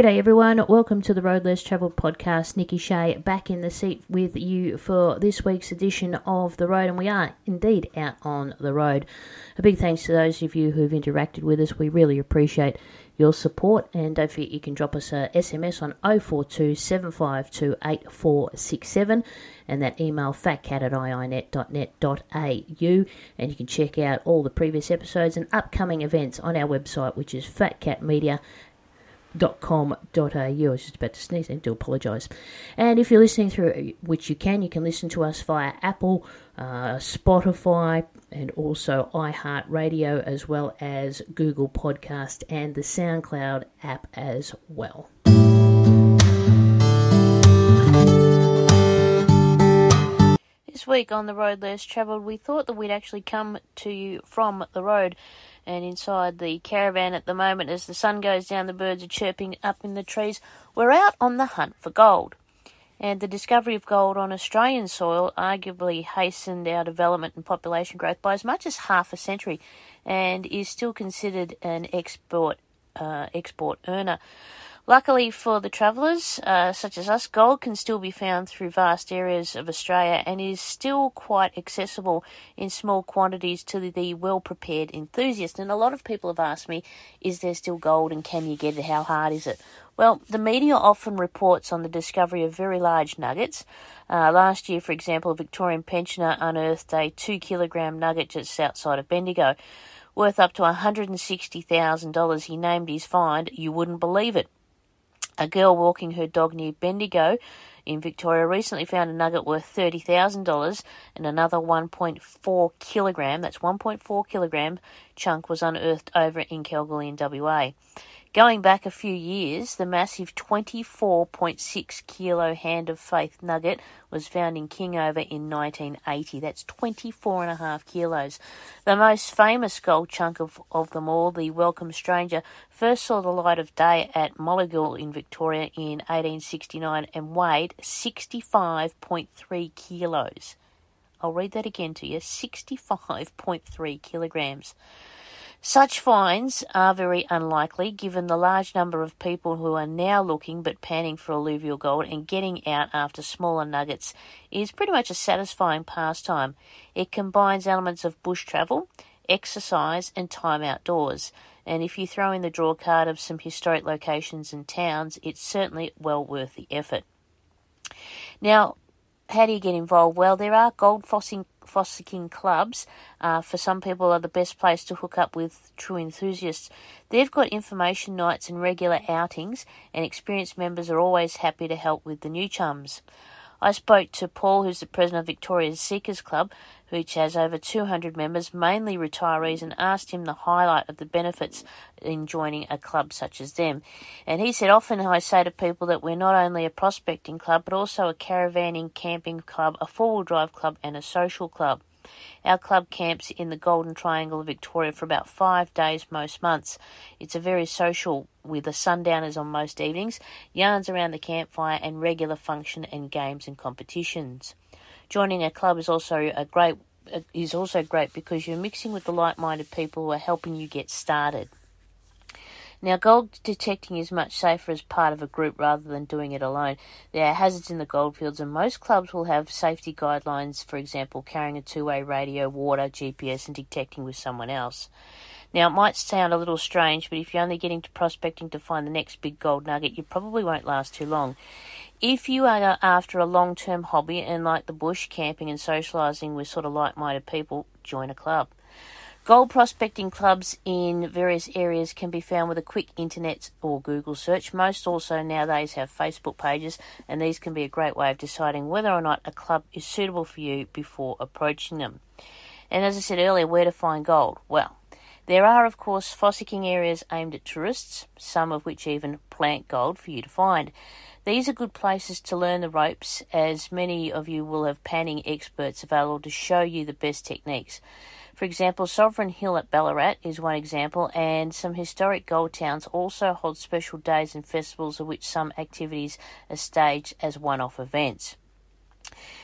G'day everyone, welcome to the Road Less Travelled podcast. Nicki Shea back in the seat with you for this week's edition of The Road, and we are indeed out on the road. A big thanks to those of you who've interacted with us, we really appreciate your support, and don't forget you can drop us a SMS on 042 752 8467 and that email phatcat at iinet.net.au and you can check out all the previous episodes and upcoming events on our website which is phatcatmedia.com com.au. I was just about to sneeze. I do apologise. And if you're listening through, which you can, you can listen to us via Apple, uh, Spotify, and also iHeartRadio, as well as Google Podcast and the SoundCloud app as well. This week on the road less travelled, we thought that we'd actually come to you from the road and inside the caravan at the moment as the sun goes down the birds are chirping up in the trees we're out on the hunt for gold and the discovery of gold on Australian soil arguably hastened our development and population growth by as much as half a century and is still considered an export uh, export earner. Luckily for the travellers, uh, such as us, gold can still be found through vast areas of Australia and is still quite accessible in small quantities to the well prepared enthusiast. And a lot of people have asked me, is there still gold and can you get it? How hard is it? Well, the media often reports on the discovery of very large nuggets. Uh, last year, for example, a Victorian pensioner unearthed a two kilogram nugget just outside of Bendigo. Worth up to $160,000, he named his find. You wouldn't believe it. A girl walking her dog near Bendigo in Victoria recently found a nugget worth $30,000 and another 1.4 kilogram, that's 1.4 kilogram chunk was unearthed over in Kalgoorlie in WA. Going back a few years, the massive 24.6 kilo Hand of Faith nugget was found in Kingower in 1980. That's 24 and a half kilos. The most famous gold chunk of, of them all, the Welcome Stranger, first saw the light of day at Moliagul in Victoria in 1869 and weighed 65.3 kilos. I'll read that again to you 65.3 kilograms. Such finds are very unlikely given the large number of people who are now looking but panning for alluvial gold and getting out after smaller nuggets is pretty much a satisfying pastime. It combines elements of bush travel, exercise, and time outdoors. And if you throw in the draw card of some historic locations and towns, it's certainly well worth the effort. Now, how do you get involved? Well, there are gold fossing fossicking clubs, uh, for some people, are the best place to hook up with true enthusiasts. They've got information nights and regular outings, and experienced members are always happy to help with the new chums. I spoke to Paul, who's the president of Victoria's Seekers Club, which has over 200 members, mainly retirees, and asked him the highlight of the benefits in joining a club such as them. And he said, Often I say to people that we're not only a prospecting club, but also a caravanning, camping club, a four wheel drive club, and a social club. Our club camps in the Golden Triangle of Victoria for about five days most months. It's a very social with the sundowners on most evenings, yarns around the campfire, and regular function and games and competitions. Joining a club is also a great is also great because you're mixing with the like-minded people who are helping you get started. Now, gold detecting is much safer as part of a group rather than doing it alone. There are hazards in the goldfields, and most clubs will have safety guidelines, for example, carrying a two way radio, water, GPS, and detecting with someone else. Now, it might sound a little strange, but if you're only getting to prospecting to find the next big gold nugget, you probably won't last too long. If you are after a long term hobby and like the bush, camping, and socialising with sort of like minded people, join a club. Gold prospecting clubs in various areas can be found with a quick internet or Google search. Most also nowadays have Facebook pages, and these can be a great way of deciding whether or not a club is suitable for you before approaching them. And as I said earlier, where to find gold? Well, there are, of course, fossicking areas aimed at tourists, some of which even plant gold for you to find. These are good places to learn the ropes, as many of you will have panning experts available to show you the best techniques. For example, Sovereign Hill at Ballarat is one example, and some historic gold towns also hold special days and festivals of which some activities are staged as one off events.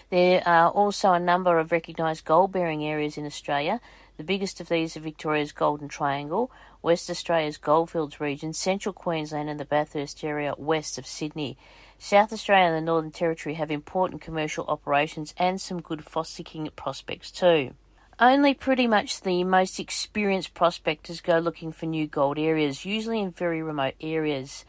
There are also a number of recognised gold bearing areas in Australia. The biggest of these are Victoria's Golden Triangle, West Australia's Goldfields region, Central Queensland, and the Bathurst area west of Sydney. South Australia and the Northern Territory have important commercial operations and some good fossicking prospects too. Only pretty much the most experienced prospectors go looking for new gold areas, usually in very remote areas.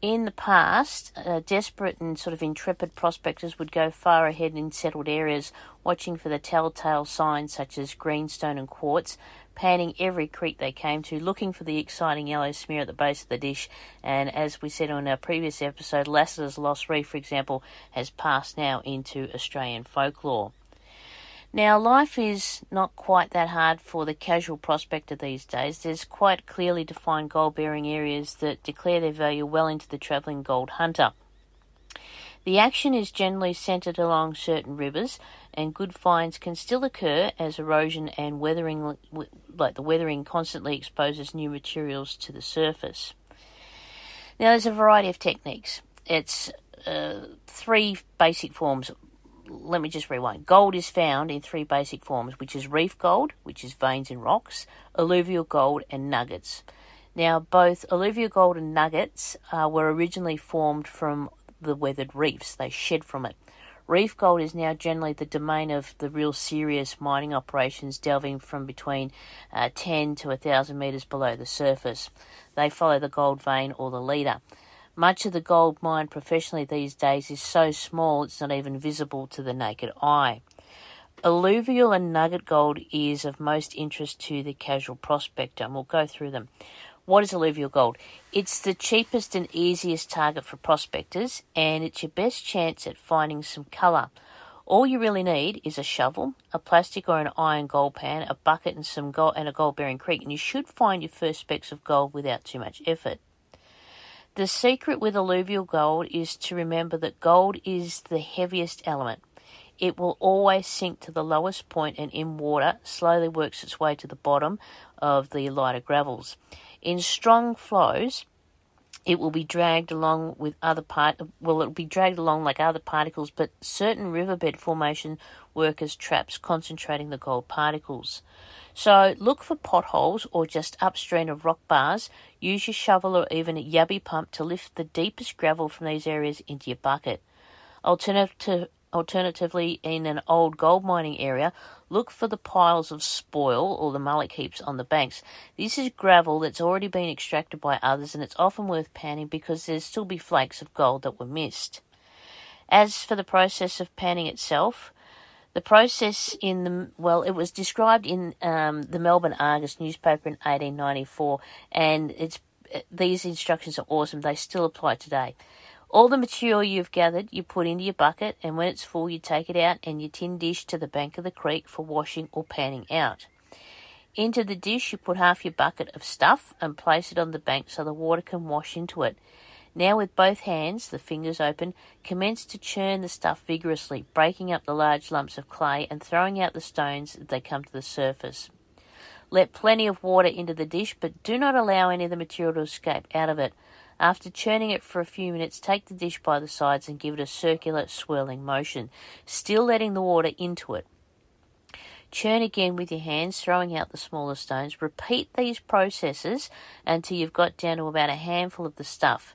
In the past, uh, desperate and sort of intrepid prospectors would go far ahead in settled areas, watching for the telltale signs such as greenstone and quartz, panning every creek they came to, looking for the exciting yellow smear at the base of the dish. And as we said on our previous episode, Lasseter's Lost Reef, for example, has passed now into Australian folklore. Now, life is not quite that hard for the casual prospector these days. There's quite clearly defined gold bearing areas that declare their value well into the travelling gold hunter. The action is generally centred along certain rivers, and good finds can still occur as erosion and weathering, like the weathering, constantly exposes new materials to the surface. Now, there's a variety of techniques. It's uh, three basic forms let me just rewind. Gold is found in three basic forms, which is reef gold, which is veins in rocks, alluvial gold, and nuggets. Now, both alluvial gold and nuggets uh, were originally formed from the weathered reefs. They shed from it. Reef gold is now generally the domain of the real serious mining operations delving from between uh, 10 to 1,000 metres below the surface. They follow the gold vein or the leader. Much of the gold mined professionally these days is so small it's not even visible to the naked eye. Alluvial and nugget gold is of most interest to the casual prospector, and we'll go through them. What is alluvial gold? It's the cheapest and easiest target for prospectors, and it's your best chance at finding some colour. All you really need is a shovel, a plastic or an iron gold pan, a bucket, and some gold and a gold bearing creek, and you should find your first specks of gold without too much effort. The secret with alluvial gold is to remember that gold is the heaviest element. It will always sink to the lowest point and in water slowly works its way to the bottom of the lighter gravels. In strong flows, it will be dragged along with other part well it will be dragged along like other particles but certain riverbed formation work as traps concentrating the gold particles so look for potholes or just upstream of rock bars. Use your shovel or even a yabby pump to lift the deepest gravel from these areas into your bucket. Alternative, alternatively, in an old gold mining area, look for the piles of spoil or the mullock heaps on the banks. This is gravel that's already been extracted by others and it's often worth panning because there's still be flakes of gold that were missed. As for the process of panning itself, the process in the well, it was described in um, the Melbourne Argus newspaper in 1894, and it's these instructions are awesome. They still apply today. All the material you've gathered, you put into your bucket, and when it's full, you take it out and your tin dish to the bank of the creek for washing or panning out. Into the dish, you put half your bucket of stuff and place it on the bank so the water can wash into it. Now, with both hands, the fingers open, commence to churn the stuff vigorously, breaking up the large lumps of clay and throwing out the stones as they come to the surface. Let plenty of water into the dish, but do not allow any of the material to escape out of it. After churning it for a few minutes, take the dish by the sides and give it a circular swirling motion, still letting the water into it. Churn again with your hands, throwing out the smaller stones. Repeat these processes until you've got down to about a handful of the stuff.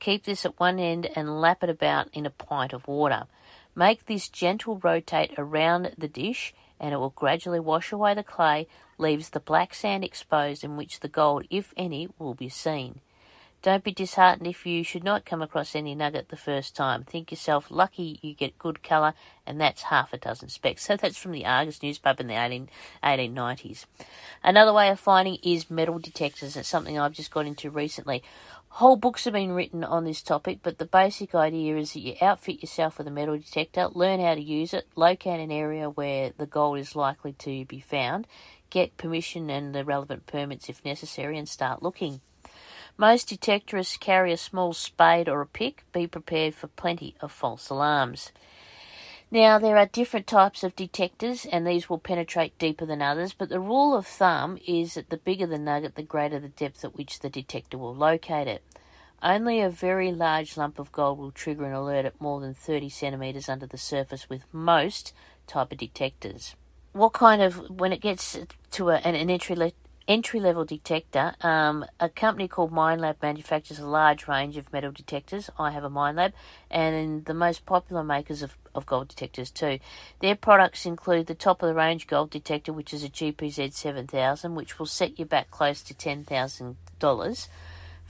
Keep this at one end and lap it about in a pint of water. Make this gentle rotate around the dish and it will gradually wash away the clay, leaves the black sand exposed in which the gold, if any, will be seen. Don't be disheartened if you should not come across any nugget the first time. Think yourself lucky you get good colour, and that's half a dozen specks. So that's from the Argus newspaper in the 18, 1890s. Another way of finding is metal detectors. It's something I've just got into recently. Whole books have been written on this topic, but the basic idea is that you outfit yourself with a metal detector, learn how to use it, locate an area where the gold is likely to be found, get permission and the relevant permits if necessary, and start looking. Most detectorists carry a small spade or a pick. Be prepared for plenty of false alarms. Now, there are different types of detectors, and these will penetrate deeper than others, but the rule of thumb is that the bigger the nugget, the greater the depth at which the detector will locate it. Only a very large lump of gold will trigger an alert at more than 30 centimetres under the surface with most type of detectors. what kind of when it gets to a, an, entry entry level detector, um, a company called Minelab manufactures a large range of metal detectors. I have a Minelab, and the most popular makers of, of gold detectors too. Their products include the top of the range gold detector, which is a GPZ 7000, which will set you back close to ten thousand dollars.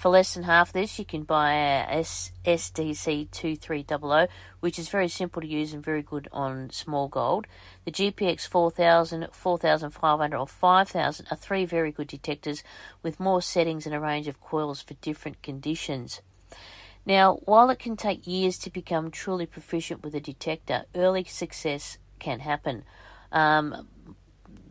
For less than half this, you can buy a SDC 2300, which is very simple to use and very good on small gold. The GPX 4000, 4500, or 5000 are three very good detectors with more settings and a range of coils for different conditions. Now, while it can take years to become truly proficient with a detector, early success can happen. Um,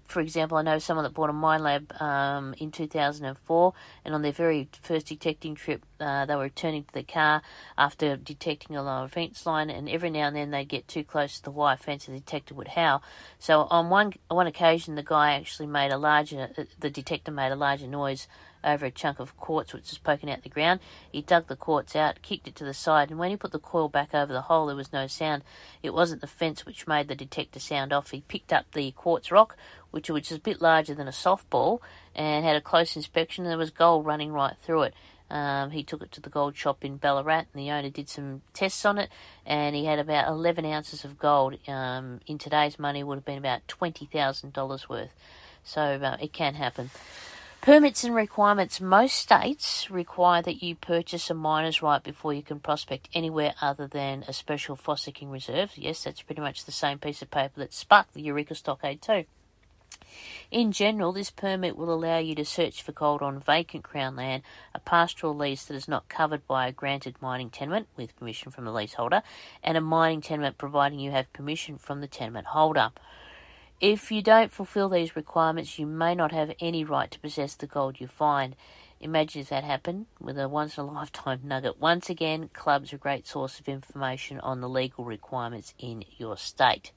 for example, I know someone that bought a Minelab um, in 2004, and on their very first detecting trip, uh, they were returning to the car after detecting a fence line, and every now and then they'd get too close to the wire fence, and the detector would howl. So on one one occasion, the guy actually made a larger, uh, the detector made a larger noise over a chunk of quartz which was poking out the ground. He dug the quartz out, kicked it to the side, and when he put the coil back over the hole, there was no sound. It wasn't the fence which made the detector sound off. He picked up the quartz rock, which, which is a bit larger than a softball, and had a close inspection, and there was gold running right through it. Um, he took it to the gold shop in Ballarat, and the owner did some tests on it, and he had about 11 ounces of gold. Um, in today's money, would have been about $20,000 worth. So uh, it can happen. Permits and requirements. Most states require that you purchase a miner's right before you can prospect anywhere other than a special fossicking reserve. Yes, that's pretty much the same piece of paper that sparked the Eureka Stockade too. In general, this permit will allow you to search for gold on vacant Crown land, a pastoral lease that is not covered by a granted mining tenement with permission from the leaseholder, and a mining tenement providing you have permission from the tenement holder. If you don't fulfill these requirements, you may not have any right to possess the gold you find. Imagine if that happened with a once in a lifetime nugget. Once again, clubs are a great source of information on the legal requirements in your state.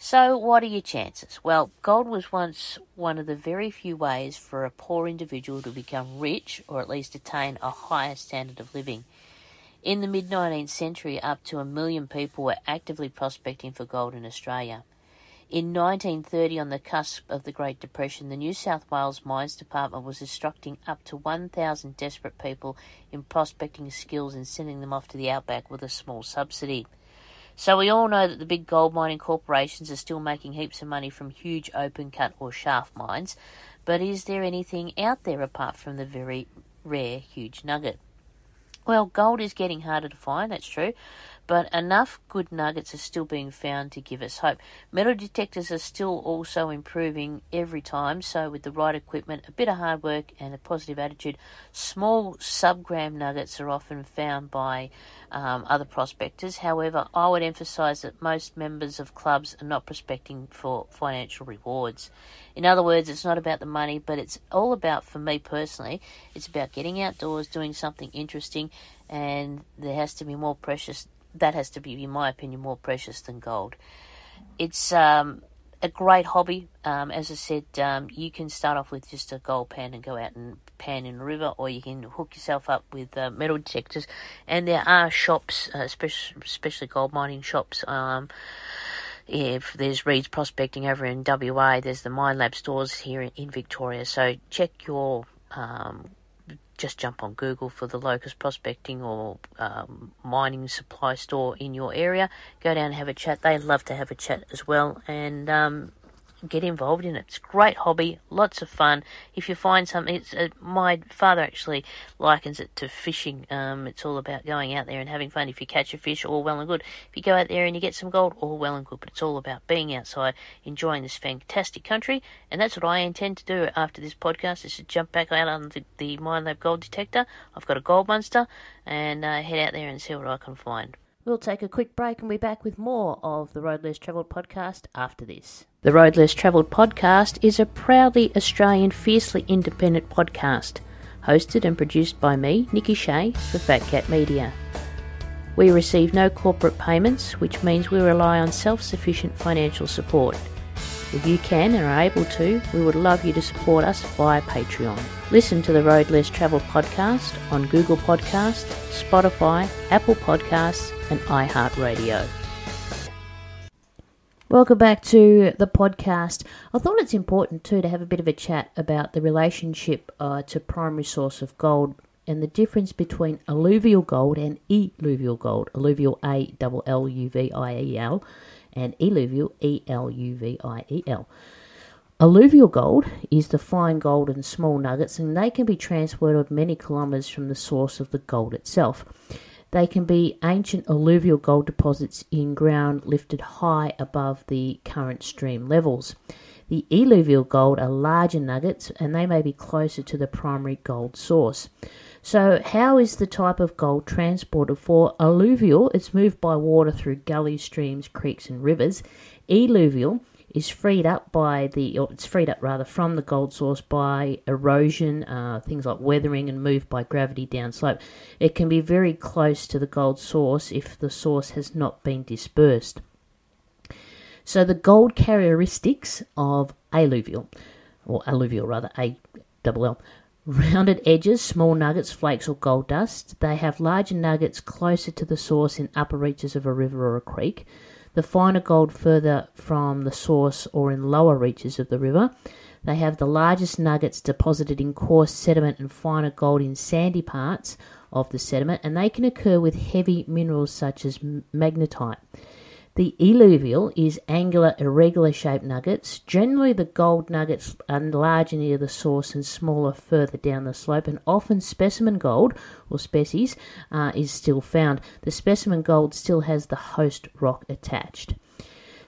So, what are your chances? Well, gold was once one of the very few ways for a poor individual to become rich or at least attain a higher standard of living. In the mid 19th century, up to a million people were actively prospecting for gold in Australia. In 1930, on the cusp of the Great Depression, the New South Wales Mines Department was instructing up to 1,000 desperate people in prospecting skills and sending them off to the outback with a small subsidy. So we all know that the big gold mining corporations are still making heaps of money from huge open cut or shaft mines, but is there anything out there apart from the very rare huge nugget? Well, gold is getting harder to find, that's true, but enough good nuggets are still being found to give us hope. Metal detectors are still also improving every time, so with the right equipment, a bit of hard work, and a positive attitude, small subgram nuggets are often found by um, other prospectors. However, I would emphasize that most members of clubs are not prospecting for financial rewards. In other words, it's not about the money, but it's all about, for me personally, it's about getting outdoors, doing something interesting, and there has to be more precious that has to be, in my opinion, more precious than gold. It's um, a great hobby. Um, as I said, um, you can start off with just a gold pan and go out and pan in a river, or you can hook yourself up with uh, metal detectors. And there are shops, uh, especially, especially gold mining shops. Um, if there's Reeds Prospecting over in WA, there's the Minelab stores here in, in Victoria. So check your um, just jump on Google for the locust prospecting or um, mining supply store in your area. Go down and have a chat. They love to have a chat as well. And um, get involved in it. It's a great hobby, lots of fun. If you find something, it's, uh, my father actually likens it to fishing. Um, it's all about going out there and having fun. If you catch a fish, all well and good. If you go out there and you get some gold, all well and good. But it's all about being outside, enjoying this fantastic country, and that's what I intend to do after this podcast. Is to jump back out on the, the Minelab gold detector. I've got a gold monster, and uh, head out there and see what I can find. We'll take a quick break and be back with more of the Road Less Travelled podcast after this. The Road Less Travelled podcast is a proudly Australian, fiercely independent podcast, hosted and produced by me, Nicki Shea, for Phat Cat Media. We receive no corporate payments, which means we rely on self sufficient financial support. If you can and are able to, we would love you to support us via Patreon. Listen to the Road Less Travel podcast on Google Podcast, Spotify, Apple Podcasts, and iHeartRadio. Welcome back to the podcast. I thought it's important too to have a bit of a chat about the relationship uh, to primary source of gold and the difference between alluvial gold and eluvial gold. Alluvial A L L U V I E L and eluvial E L U V I E L. Alluvial gold is the fine gold in small nuggets, and they can be transported many kilometres from the source of the gold itself. They can be ancient alluvial gold deposits in ground lifted high above the current stream levels. The eluvial gold are larger nuggets and they may be closer to the primary gold source. So, how is the type of gold transported? For alluvial, it's moved by water through gullies, streams, creeks, and rivers. Eluvial is freed up by the, or it's freed up rather from the gold source by erosion, uh, things like weathering, and moved by gravity downslope. It can be very close to the gold source if the source has not been dispersed. So the gold characteristics of alluvial, or alluvial rather, A double L. Rounded edges, small nuggets, flakes, or gold dust. They have larger nuggets closer to the source in upper reaches of a river or a creek the finer gold further from the source or in lower reaches of the river. They have the largest nuggets deposited in coarse sediment and finer gold in sandy parts of the sediment, and they can occur with heavy minerals such as magnetite. The eluvial is angular, irregular shaped nuggets. Generally, the gold nuggets are larger near the source and smaller further down the slope, and often specimen gold, or species, uh, is still found. The specimen gold still has the host rock attached.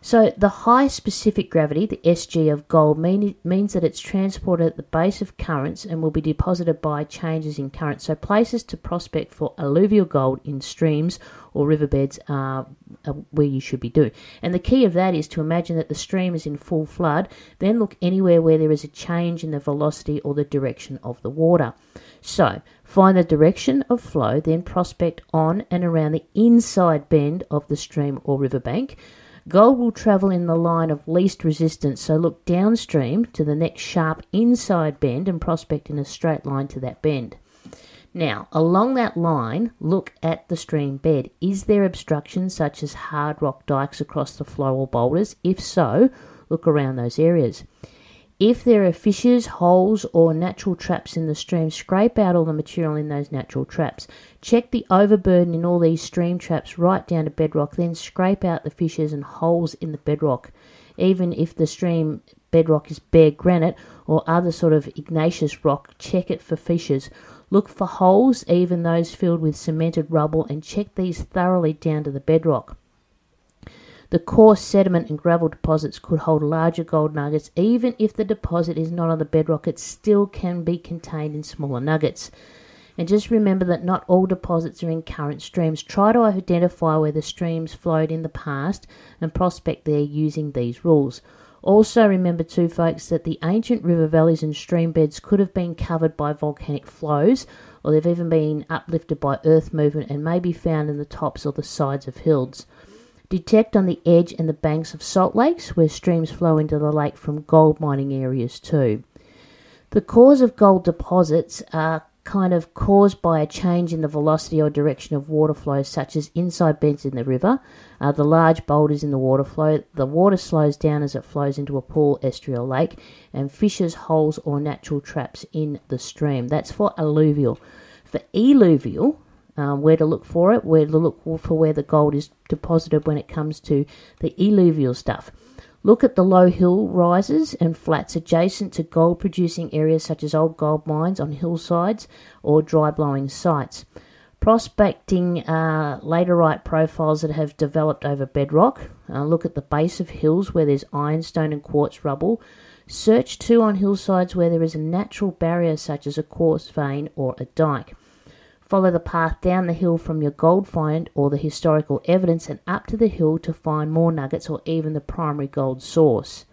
So the high specific gravity, the SG of gold, mean, means that it's transported at the base of currents and will be deposited by changes in current. So places to prospect for alluvial gold in streams or riverbeds are, are where you should be doing. And the key of that is to imagine that the stream is in full flood, then look anywhere where there is a change in the velocity or the direction of the water. So, find the direction of flow, then prospect on and around the inside bend of the stream or riverbank. Gold will travel in the line of least resistance, so look downstream to the next sharp inside bend and prospect in a straight line to that bend. Now, along that line, look at the stream bed. Is there obstruction such as hard rock dikes across the flow or boulders? If so, look around those areas. If there are fissures, holes, or natural traps in the stream, scrape out all the material in those natural traps. Check the overburden in all these stream traps right down to bedrock, then scrape out the fissures and holes in the bedrock. Even if the stream bedrock is bare granite or other sort of igneous rock, check it for fissures. Look for holes, even those filled with cemented rubble, and check these thoroughly down to the bedrock. The coarse sediment and gravel deposits could hold larger gold nuggets. Even if the deposit is not on the bedrock, it still can be contained in smaller nuggets. And just remember that not all deposits are in current streams. Try to identify where the streams flowed in the past and prospect there using these rules. Also, remember, too, folks, that the ancient river valleys and stream beds could have been covered by volcanic flows, or they've even been uplifted by earth movement and may be found in the tops or the sides of hills. Detect on the edge and the banks of salt lakes where streams flow into the lake from gold mining areas too. The cause of gold deposits are kind of caused by a change in the velocity or direction of water flows, such as inside bends in the river, uh, the large boulders in the water flow. The water slows down as it flows into a pool, estuary, or lake, and fissures, holes, or natural traps in the stream. That's for alluvial. For eluvial, um, where to look for it, where to look for where the gold is deposited when it comes to the eluvial stuff. Look at the low hill rises and flats adjacent to gold producing areas such as old gold mines on hillsides or dry blowing sites. Prospecting uh, laterite profiles that have developed over bedrock. Uh, look at the base of hills where there's ironstone and quartz rubble. Search too on hillsides where there is a natural barrier such as a quartz vein or a dike. Follow the path down the hill from your gold find or the historical evidence and up to the hill to find more nuggets or even the primary gold source.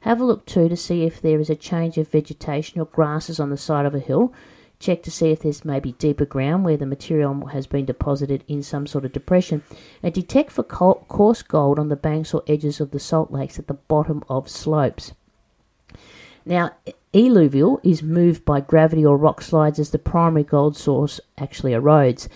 Have a look too to see if there is a change of vegetation or grasses on the side of a hill. Check to see if there's maybe deeper ground where the material has been deposited in some sort of depression. And detect for coarse gold on the banks or edges of the salt lakes at the bottom of slopes. Now, eluvial is moved by gravity or rock slides as the primary gold source actually erodes.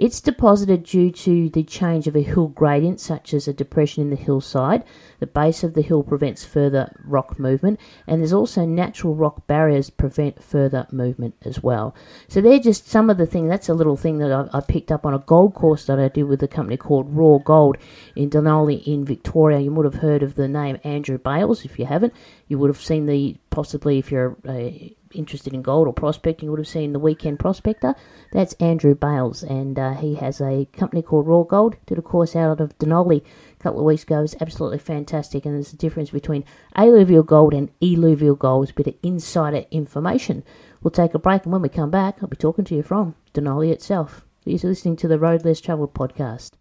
It's deposited due to the change of a hill gradient, such as a depression in the hillside. The base of the hill prevents further rock movement, and there's also natural rock barriers prevent further movement as well. So they're just some of the things. That's a little thing that I, I picked up on a gold course that I did with a company called Raw Gold in Dunolly in Victoria. You would have heard of the name Andrew Bales. If you haven't, you would have seen the possibly if you're uh, interested in gold or prospecting, would have seen the Weekend Prospector. That's Andrew Bales, and uh, he has a company called Raw Gold. Did a course out of Dunolly a couple of weeks ago. It's absolutely fantastic, and there's a difference between alluvial gold and eluvial gold. It's a bit of insider information. We'll take a break, and when we come back, I'll be talking to you from Dunolly itself. You're listening to the Road Less Travelled podcast.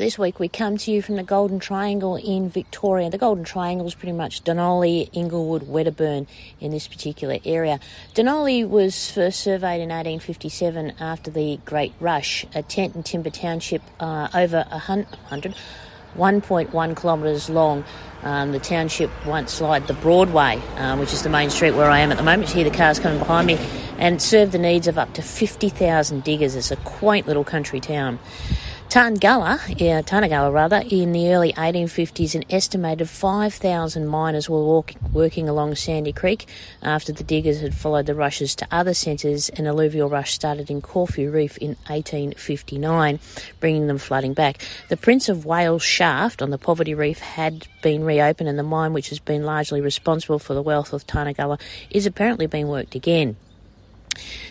This week we come to you from the Golden Triangle in Victoria. The Golden Triangle is pretty much Dunolly, Inglewood, Wedderburn in this particular area. Dunolly was first surveyed in 1857 after the Great Rush, a tent and timber township uh, over a hundred. 1.1 kilometres long. Um, the township once lied the Broadway, um, which is the main street where I am at the moment. You hear the cars coming behind me, and served the needs of up to 50,000 diggers. It's a quaint little country town. Tarngala, yeah, Tarnagulla rather, in the early 1850s, an estimated 5,000 miners were walk, working along Sandy Creek after the diggers had followed the rushes to other centres. An alluvial rush started in Corfu Reef in 1859, bringing them flooding back. The Prince of Wales shaft on the Poverty Reef had been reopened, and the mine, which has been largely responsible for the wealth of Tarnagulla, is apparently being worked again.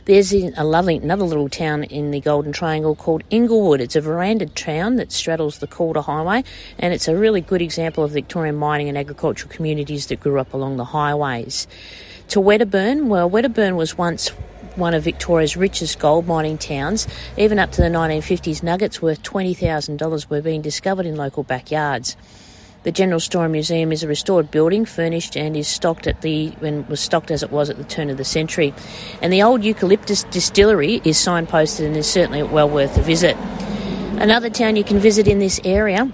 There's a lovely another little town in the Golden Triangle called Inglewood. It's a verandahed town that straddles the Calder Highway, and it's a really good example of Victorian mining and agricultural communities that grew up along the highways. To Wedderburn, well, Wedderburn was once one of Victoria's richest gold mining towns. Even up to the 1950s, nuggets worth $20,000 were being discovered in local backyards. The General Store Museum is a restored building, furnished and is stocked at the when was stocked as it was at the turn of the century. And the old eucalyptus distillery is signposted and is certainly well worth a visit. Another town you can visit in this area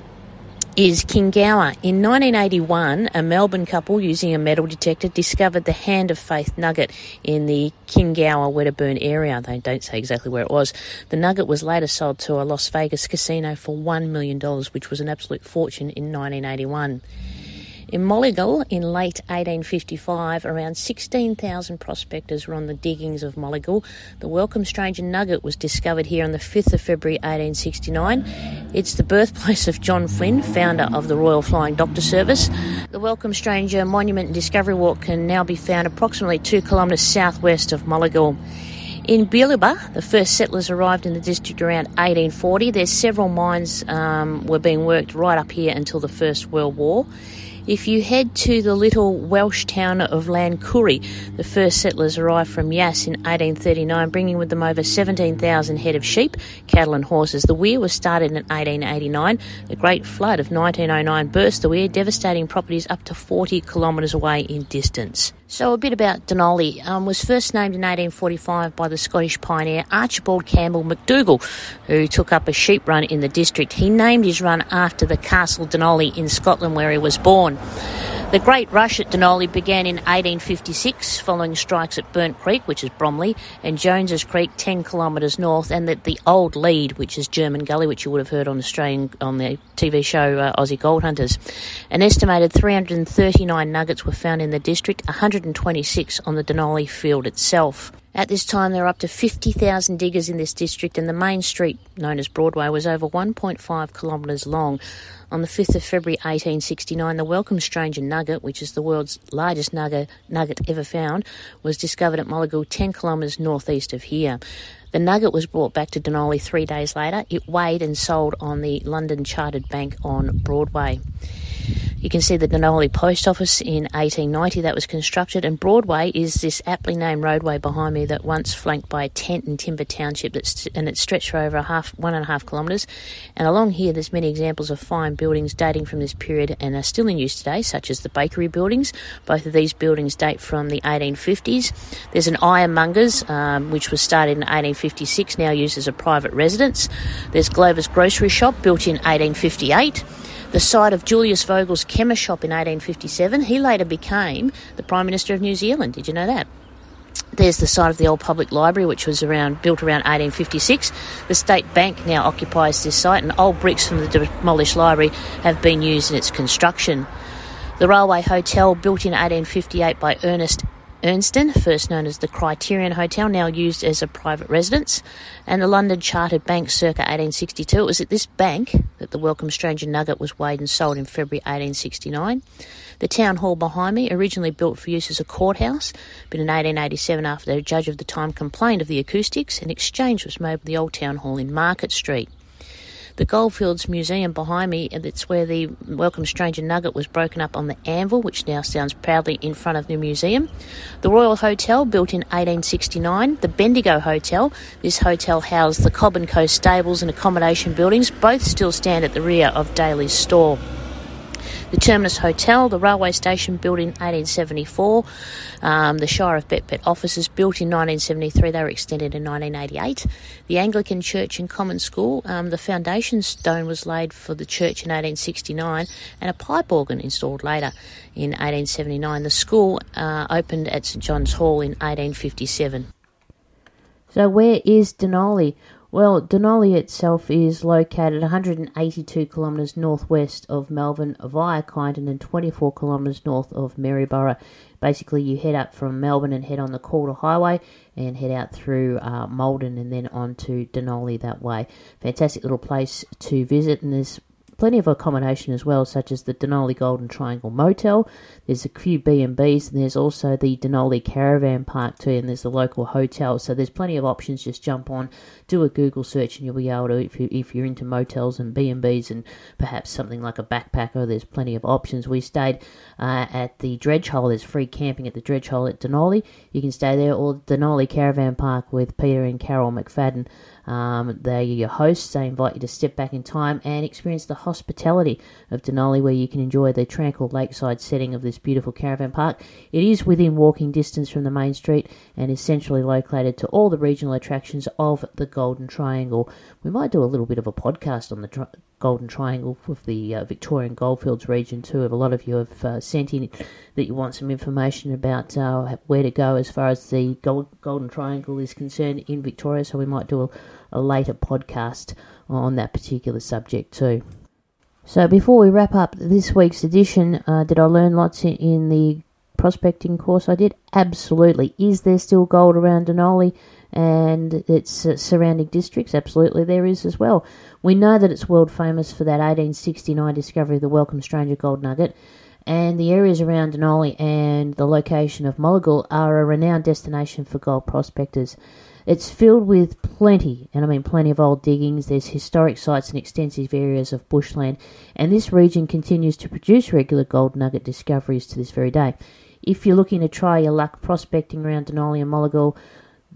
is Kingower. In 1981, a Melbourne couple using a metal detector discovered the Hand of Faith nugget in the Kingower Wedderburn area. They don't say exactly where it was. The nugget was later sold to a Las Vegas casino for $1 million, which was an absolute fortune in 1981. In Moliagul, in late 1855, around 16,000 prospectors were on the diggings of Moliagul. The Welcome Stranger Nugget was discovered here on the 5th of February 1869. It's the birthplace of John Flynn, founder of the Royal Flying Doctor Service. The Welcome Stranger Monument and Discovery Walk can now be found approximately two kilometres southwest of Moliagul. In Bealiba, the first settlers arrived in the district around 1840. There's several mines um, were being worked right up here until the First World War. If you head to the little Welsh town of Lancouri, the first settlers arrived from Yass in 1839, bringing with them over 17,000 head of sheep, cattle, and horses. The weir was started in 1889. The Great Flood of 1909 burst the weir, devastating properties up to 40 kilometres away in distance. So, a bit about Dunolly. Um, was first named in 1845 by the Scottish pioneer Archibald Campbell MacDougall, who took up a sheep run in the district. He named his run after the Castle Dunolly in Scotland, where he was born. The Great Rush at Dunolly began in 1856 following strikes at Burnt Creek, which is Bromley, and Jones's Creek, 10 kilometres north, and at the Old Lead, which is German Gully, which you would have heard on Australian on the TV show uh, Aussie Gold Hunters. An estimated 339 nuggets were found in the district, 126 on the Dunolly field itself. At this time, there were up to 50,000 diggers in this district, and the main street, known as Broadway, was over 1.5 kilometres long. On the 5th of February 1869, the Welcome Stranger Nugget, which is the world's largest nugget, nugget ever found, was discovered at Moliagul, 10 kilometres northeast of here. The nugget was brought back to Dunolly three days later. It weighed and sold on the London Chartered Bank on Broadway. You can see the Dunolly Post Office in 1890 that was constructed, and Broadway is this aptly named roadway behind me that once flanked by a tent and timber township that's, and it stretched for over a half one and a half kilometres. And along here, there's many examples of fine buildings dating from this period and are still in use today, such as the bakery buildings. Both of these buildings date from the 1850s. There's an ironmonger's, um, which was started in 1856, now used as a private residence. There's Glover's grocery shop, built in 1858. The site of Julius Vogel's chemist shop in 1857. He later became the Prime Minister of New Zealand. Did you know that? There's the site of the old public library, which was around built around 1856. The state bank now occupies this site, and old bricks from the demolished library have been used in its construction. The railway hotel, built in 1858 by Ernest Ernston, first known as the Criterion Hotel, now used as a private residence, and the London Chartered Bank circa 1862. It was at this bank that the Welcome Stranger Nugget was weighed and sold in February 1869. The town hall behind me, originally built for use as a courthouse, but in 1887, after the judge of the time complained of the acoustics, an exchange was made with the old town hall in Market Street the Goldfields Museum behind me, and it's where the Welcome Stranger Nugget was broken up on the anvil, which now stands proudly in front of the museum. The Royal Hotel, built in 1869. The Bendigo Hotel. This hotel housed the Cobb and Co stables and accommodation buildings. Both still stand at the rear of Daly's store the Terminus Hotel, the railway station built in 1874, um, the Shire of Betbet offices built in 1973, they were extended in 1988. The Anglican Church and Common School, um, the foundation stone was laid for the church in 1869 and a pipe organ installed later in 1879. The school uh, opened at St John's Hall in 1857. So, where is Dunolly? Well, Dunolly itself is located 182 kilometres northwest of Melbourne via Kyneton and 24 kilometres north of Maryborough. Basically, you head up from Melbourne and head on the Calder Highway and head out through uh, Maldon and then on to Dunolly that way. Fantastic little place to visit, and there's plenty of accommodation as well, such as the Dunolly Golden Triangle Motel. There's a few B&Bs, and there's also the Dunolly Caravan Park too, and there's the local hotel. So there's plenty of options. Just jump on, do a Google search, and you'll be able to, if, you, if you're into motels and B&Bs and perhaps something like a backpacker, there's plenty of options. We stayed uh, at the Dredge Hole. There's free camping at the Dredge Hole at Dunolly. You can stay there, or Dunolly Caravan Park with Peter and Carol McFadden. Um, they are your hosts. They invite you to step back in time and experience the hospitality of Dunolly, where you can enjoy the tranquil lakeside setting of this beautiful caravan park. It is within walking distance from the main street and is centrally located to all the regional attractions of the Golden Triangle. We might do a little bit of a podcast on the tri- Golden Triangle with the uh, Victorian Goldfields region too. If a lot of you have uh, sent in that you want some information about uh, where to go as far as the Gold- Golden Triangle is concerned in Victoria, so we might do a a later podcast on that particular subject too. So before we wrap up this week's edition, uh, did I learn lots in, in, the prospecting course? I did absolutely. Is there still gold around Dunolly and its surrounding districts? Absolutely, there is as well. We know that it's world famous for that 1869 discovery of the Welcome Stranger gold nugget. And the areas around Dunolly and the location of Moliagul are a renowned destination for gold prospectors. It's filled with plenty, and I mean plenty of old diggings. There's historic sites and extensive areas of bushland, and this region continues to produce regular gold nugget discoveries to this very day. If you're looking to try your luck prospecting around Dunolly and Moliagul,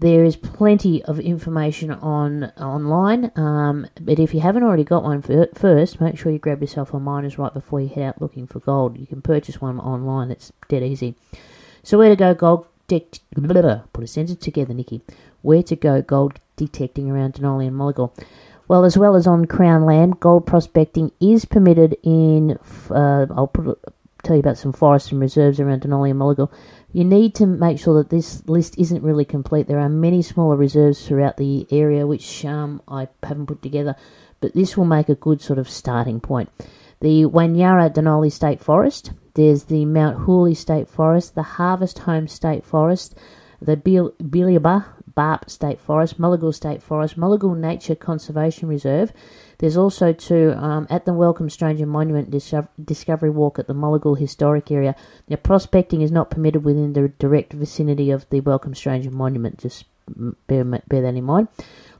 there is plenty of information on online, um, but if you haven't already got one for, first, make sure you grab yourself a miner's right before you head out looking for gold. You can purchase one online; it's dead easy. So where to go gold? put a sentence together, Nicki where to go gold detecting around Dunolly and Moliagul. Well, as well as on Crown land, gold prospecting is permitted in. Uh, I'll put, tell you about some forests and reserves around Dunolly and Moliagul. You need to make sure that this list isn't really complete. There are many smaller reserves throughout the area which um, I haven't put together, but this will make a good sort of starting point. The Wanyara Dunolly State Forest, there's the Mount Hooley State Forest, the Harvest Home State Forest, the Bil- Barp State Forest, Moliagul State Forest, Moliagul Nature Conservation Reserve. There's also two um, at the Welcome Stranger Monument Discovery Walk at the Moliagul Historic Area. Now, prospecting is not permitted within the direct vicinity of the Welcome Stranger Monument. Just bear, bear that in mind.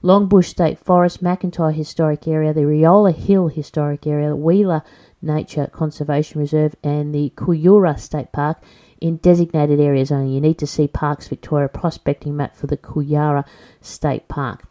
Longbush State Forest, McIntyre Historic Area, the Riola Hill Historic Area, Wheeler Nature Conservation Reserve, and the Kooyoora State Park in designated areas only. You need to see Parks Victoria prospecting map for the Kooyoora State Park.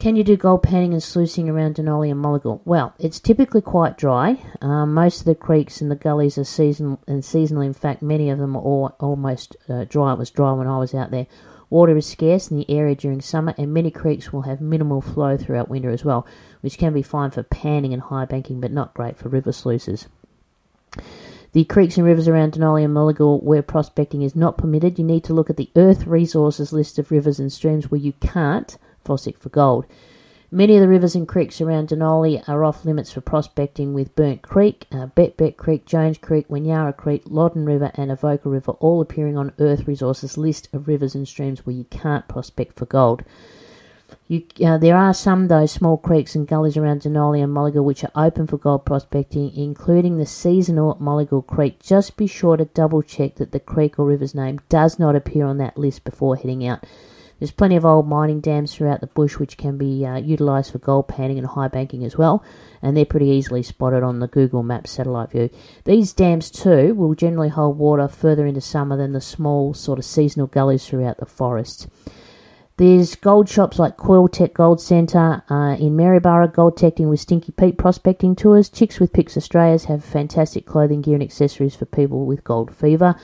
Can you do gold panning and sluicing around Dunolly and Moliagul? Well, it's typically quite dry. Um, most of the creeks and the gullies are seasonal and seasonal. In fact, many of them are all, almost uh, dry. It was dry when I was out there. Water is scarce in the area during summer, and many creeks will have minimal flow throughout winter as well, which can be fine for panning and high banking, but not great for river sluices. The creeks and rivers around Dunolly and Moliagul where prospecting is not permitted, you need to look at the Earth Resources list of rivers and streams where you can't fossick for gold. Many of the rivers and creeks around Dunolly are off limits for prospecting, with Burnt Creek, uh, Bet Bet Creek, Jones Creek, Winyara Creek, Loddon River, and Avoca River all appearing on Earth Resources list of rivers and streams where you can't prospect for gold. You, uh, there are some, though, small creeks and gullies around Dunolly and Moliagul which are open for gold prospecting, including the seasonal Moliagul Creek. Just be sure to double check that the creek or river's name does not appear on that list before heading out. There's plenty of old mining dams throughout the bush which can be uh, utilised for gold panning and high banking as well, and they're pretty easily spotted on the Google Maps satellite view. These dams too will generally hold water further into summer than the small sort of seasonal gullies throughout the forests. There's gold shops like Coiltek Gold Centre uh, in Maryborough, gold teching with Stinky Pete prospecting tours. Chicks with Picks Australia's have fantastic clothing, gear, and accessories for people with gold fever.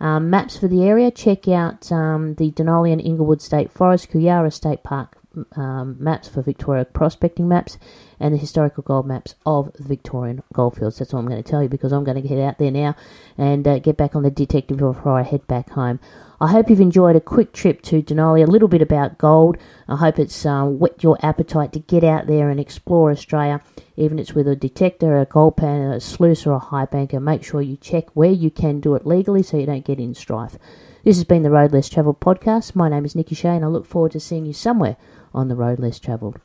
Um, maps for the area, check out um, the Dunolly and Inglewood State Forest, Kooyoora State Park um, maps for Victoria prospecting maps, and the historical gold maps of the Victorian goldfields. That's all I'm going to tell you because I'm going to get out there now and uh, get back on the detective before I head back home. I hope you've enjoyed a quick trip to Dunolly, a little bit about gold. I hope it's um, whet your appetite to get out there and explore Australia, even if it's with a detector, a gold pan, a sluice, or a high banker. Make sure you check where you can do it legally so you don't get in strife. This has been the Road Less Travelled podcast. My name is Nicki Shea, and I look forward to seeing you somewhere on the Road Less Travelled.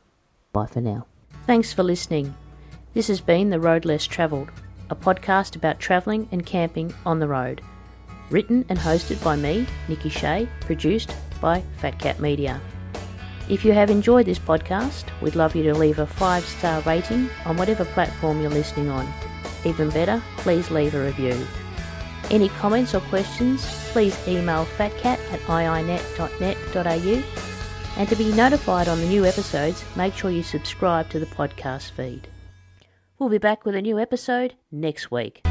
Bye for now. Thanks for listening. This has been The Road Less Travelled, a podcast about travelling and camping on the road. Written and hosted by me, Nicki Shea, produced by Phat Cat Media. If you have enjoyed this podcast, we'd love you to leave a five star rating on whatever platform you're listening on. Even better, please leave a review. Any comments or questions, please email phatcat at iinet.net.au. And to be notified on the new episodes, make sure you subscribe to the podcast feed. We'll be back with a new episode next week.